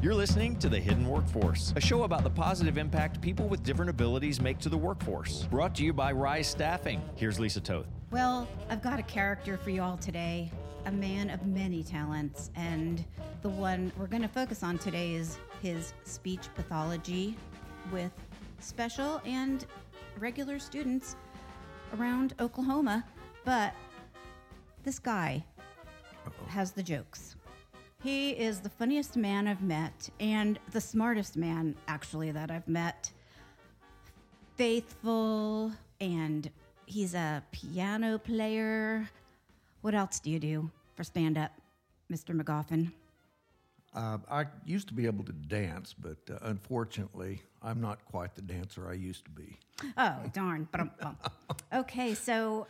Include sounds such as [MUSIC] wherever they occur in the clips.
You're listening to The Hidden Workforce, a show about the positive impact people with different abilities make to the workforce. Brought to you by Rise Staffing. Here's Lisa Toth. Well, I've got a character for you all today, a man of many talents, and the one we're going to focus on today is his speech pathology with special and regular students around Oklahoma. But this guy has the jokes. He is the funniest man I've met and the smartest man, actually, that I've met. Faithful, and he's a piano player. What else do you do for stand up, Mr. McGoffin? Uh, I used to be able to dance, but uh, unfortunately, I'm not quite the dancer I used to be. Oh, darn. [LAUGHS] Okay, so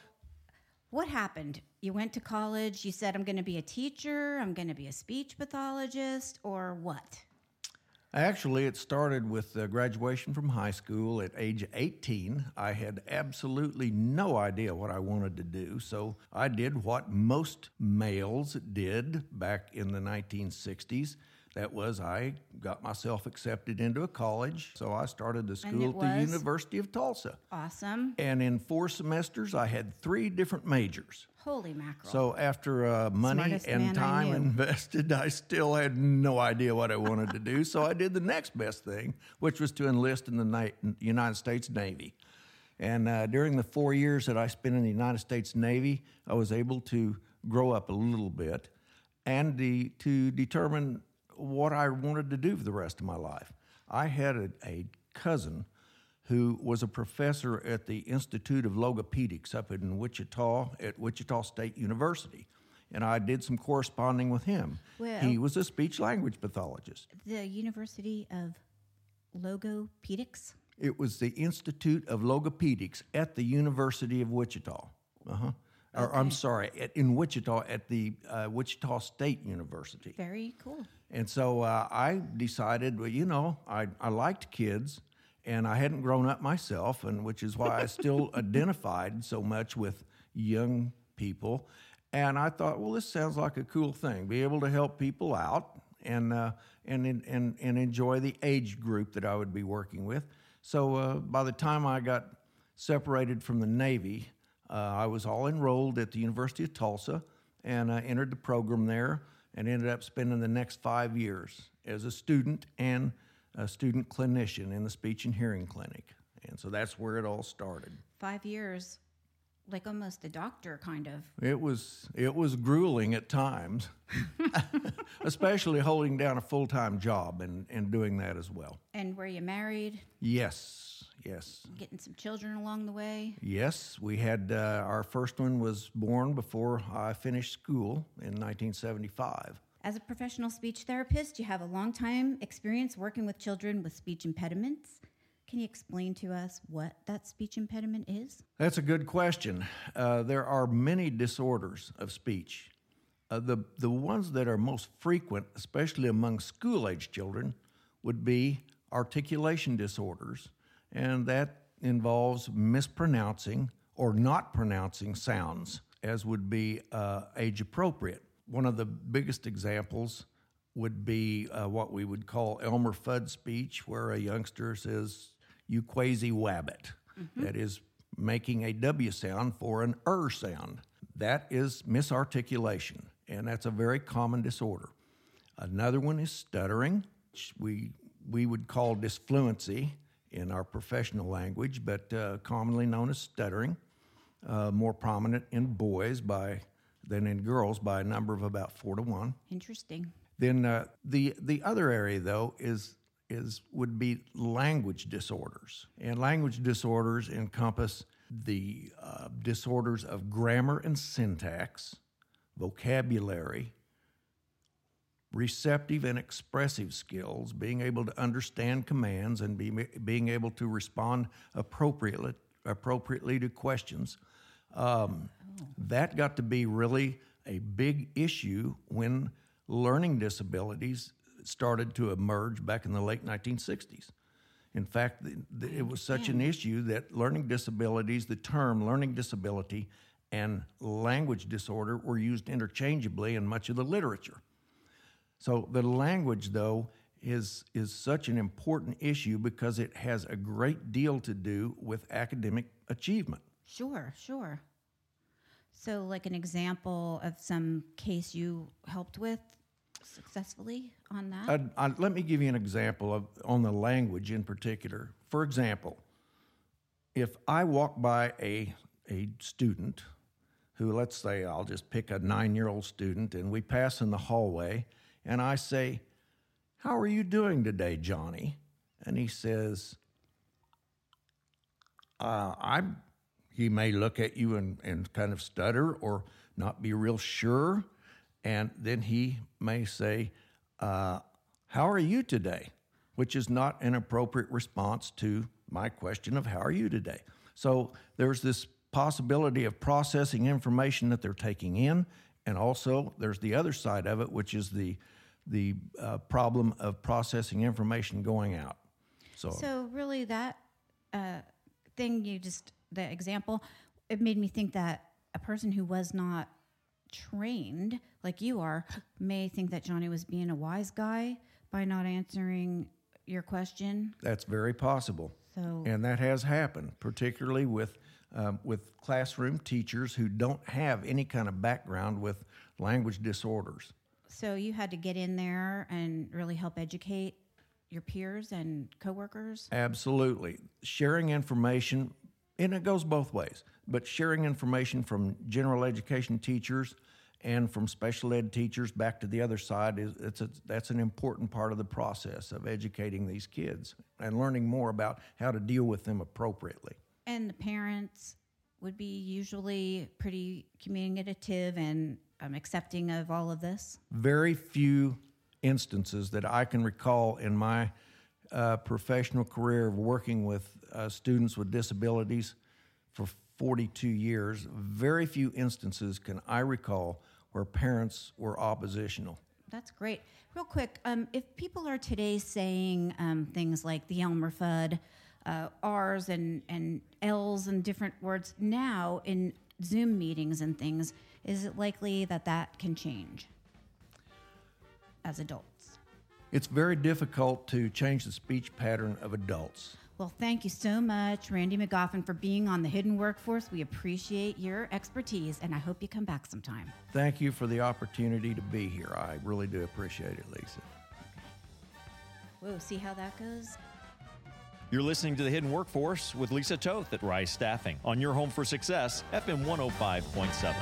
what happened? You went to college, you said, I'm going to be a teacher, I'm going to be a speech pathologist, or what? Actually, it started with graduation from high school at age 18. I had absolutely no idea what I wanted to do, so I did what most males did back in the 1960s. That was, I got myself accepted into a college, so I started the school at the? University of Tulsa. Awesome. And in four semesters, I had three different majors. Holy mackerel. So after uh, money Smartest and time knew. invested, [LAUGHS] I still had no idea what I wanted to do. So I did the next best thing, which was to enlist in the Na- United States Navy. And uh, during the four years that I spent in the United States Navy, I was able to grow up a little bit and the, to determine what I wanted to do for the rest of my life. I had a, a cousin who was a professor at the Institute of Logopedics up in Wichita at Wichita State University. And I did some corresponding with him. Well- he was a speech language pathologist. the University of Logopedics? It was the Institute of Logopedics at the University of Wichita. Uh-huh. Uh-huh. Or, I'm sorry, at, in Wichita at the uh, Wichita State University. Very cool. And so uh, I decided, well, you know, I, I liked kids and I hadn't grown up myself, and which is why I still [LAUGHS] identified so much with young people. And I thought, well, this sounds like a cool thing, be able to help people out and, uh, and, and, and enjoy the age group that I would be working with. So uh, by the time I got separated from the Navy, uh, I was all enrolled at the University of Tulsa and I entered the program there and ended up spending the next five years as a student and a student clinician in the speech and hearing clinic. And so that's where it all started. Five years, like almost a doctor, kind of. It was it was grueling at times, [LAUGHS] [LAUGHS] especially holding down a full time job and, and doing that as well. And were you married? Yes, yes. Getting some children along the way? Yes, we had uh, our first one was born before I finished school in 1975. As a professional speech therapist, you have a long time experience working with children with speech impediments. Can you explain to us what that speech impediment is? That's a good question. Uh, there are many disorders of speech. Uh, the, the ones that are most frequent, especially among school age children, would be articulation disorders, and that involves mispronouncing or not pronouncing sounds, as would be uh, age appropriate. One of the biggest examples would be uh, what we would call Elmer Fudd speech, where a youngster says, You quasi wabbit. That is making a W sound for an er sound. That is misarticulation, and that's a very common disorder. Another one is stuttering, which we, we would call disfluency in our professional language, but uh, commonly known as stuttering, uh, more prominent in boys by, than in girls by a number of about four to one. Interesting. Then uh, the the other area though is is would be language disorders, and language disorders encompass the uh, disorders of grammar and syntax, vocabulary, receptive and expressive skills, being able to understand commands and be, being able to respond appropriately appropriately to questions. Um, That got to be really a big issue when learning disabilities started to emerge back in the late 1960s. In fact, it was such an issue that learning disabilities, the term learning disability and language disorder were used interchangeably in much of the literature. So the language, though, is is such an important issue because it has a great deal to do with academic achievement. Sure, sure. So, like an example of some case you helped with successfully on that? Let me give you an example of on the language in particular. For example, if I walk by a a student who, let's say, I'll just pick a nine-year-old student, and we pass in the hallway, and I say, "How are you doing today, Johnny?" and he says, uh, I'm, he may look at you and, and kind of stutter or not be real sure. And then he may say, uh, How are you today? Which is not an appropriate response to my question of how are you today. So there's this possibility of processing information that they're taking in. And also, there's the other side of it, which is the, the uh, problem of processing information going out. So, So really, that uh, thing you just the example, it made me think that a person who was not trained like you are may think that Johnny was being a wise guy by not answering your question. That's very possible. So- and that has happened, particularly with um, with classroom teachers who don't have any kind of background with language disorders. So you had to get in there and really help educate your peers and coworkers. Absolutely, sharing information, and it goes both ways. But sharing information from general education teachers and from special ed teachers back to the other side is it's a, that's an important part of the process of educating these kids and learning more about how to deal with them appropriately. And the parents would be usually pretty communicative and um, accepting of all of this. very few instances that I can recall in my uh, professional career of working with uh, students with disabilities for 42 years. Very few instances can I recall where parents were oppositional. That's great. Real quick, um, if people are today saying um, things like the Elmer Fudd, uh, R's and, and L's and different words now in Zoom meetings and things, is it likely that that can change as adults? It's very difficult to change the speech pattern of adults. Well, thank you so much, Randy McGoffin, for being on the Hidden Workforce. We appreciate your expertise, and I hope you come back sometime. Thank you for the opportunity to be here. I really do appreciate it, Lisa. Whoa, see how that goes? You're listening to The Hidden Workforce with Lisa Toth at Rise Staffing on your home for success, FM 105.7.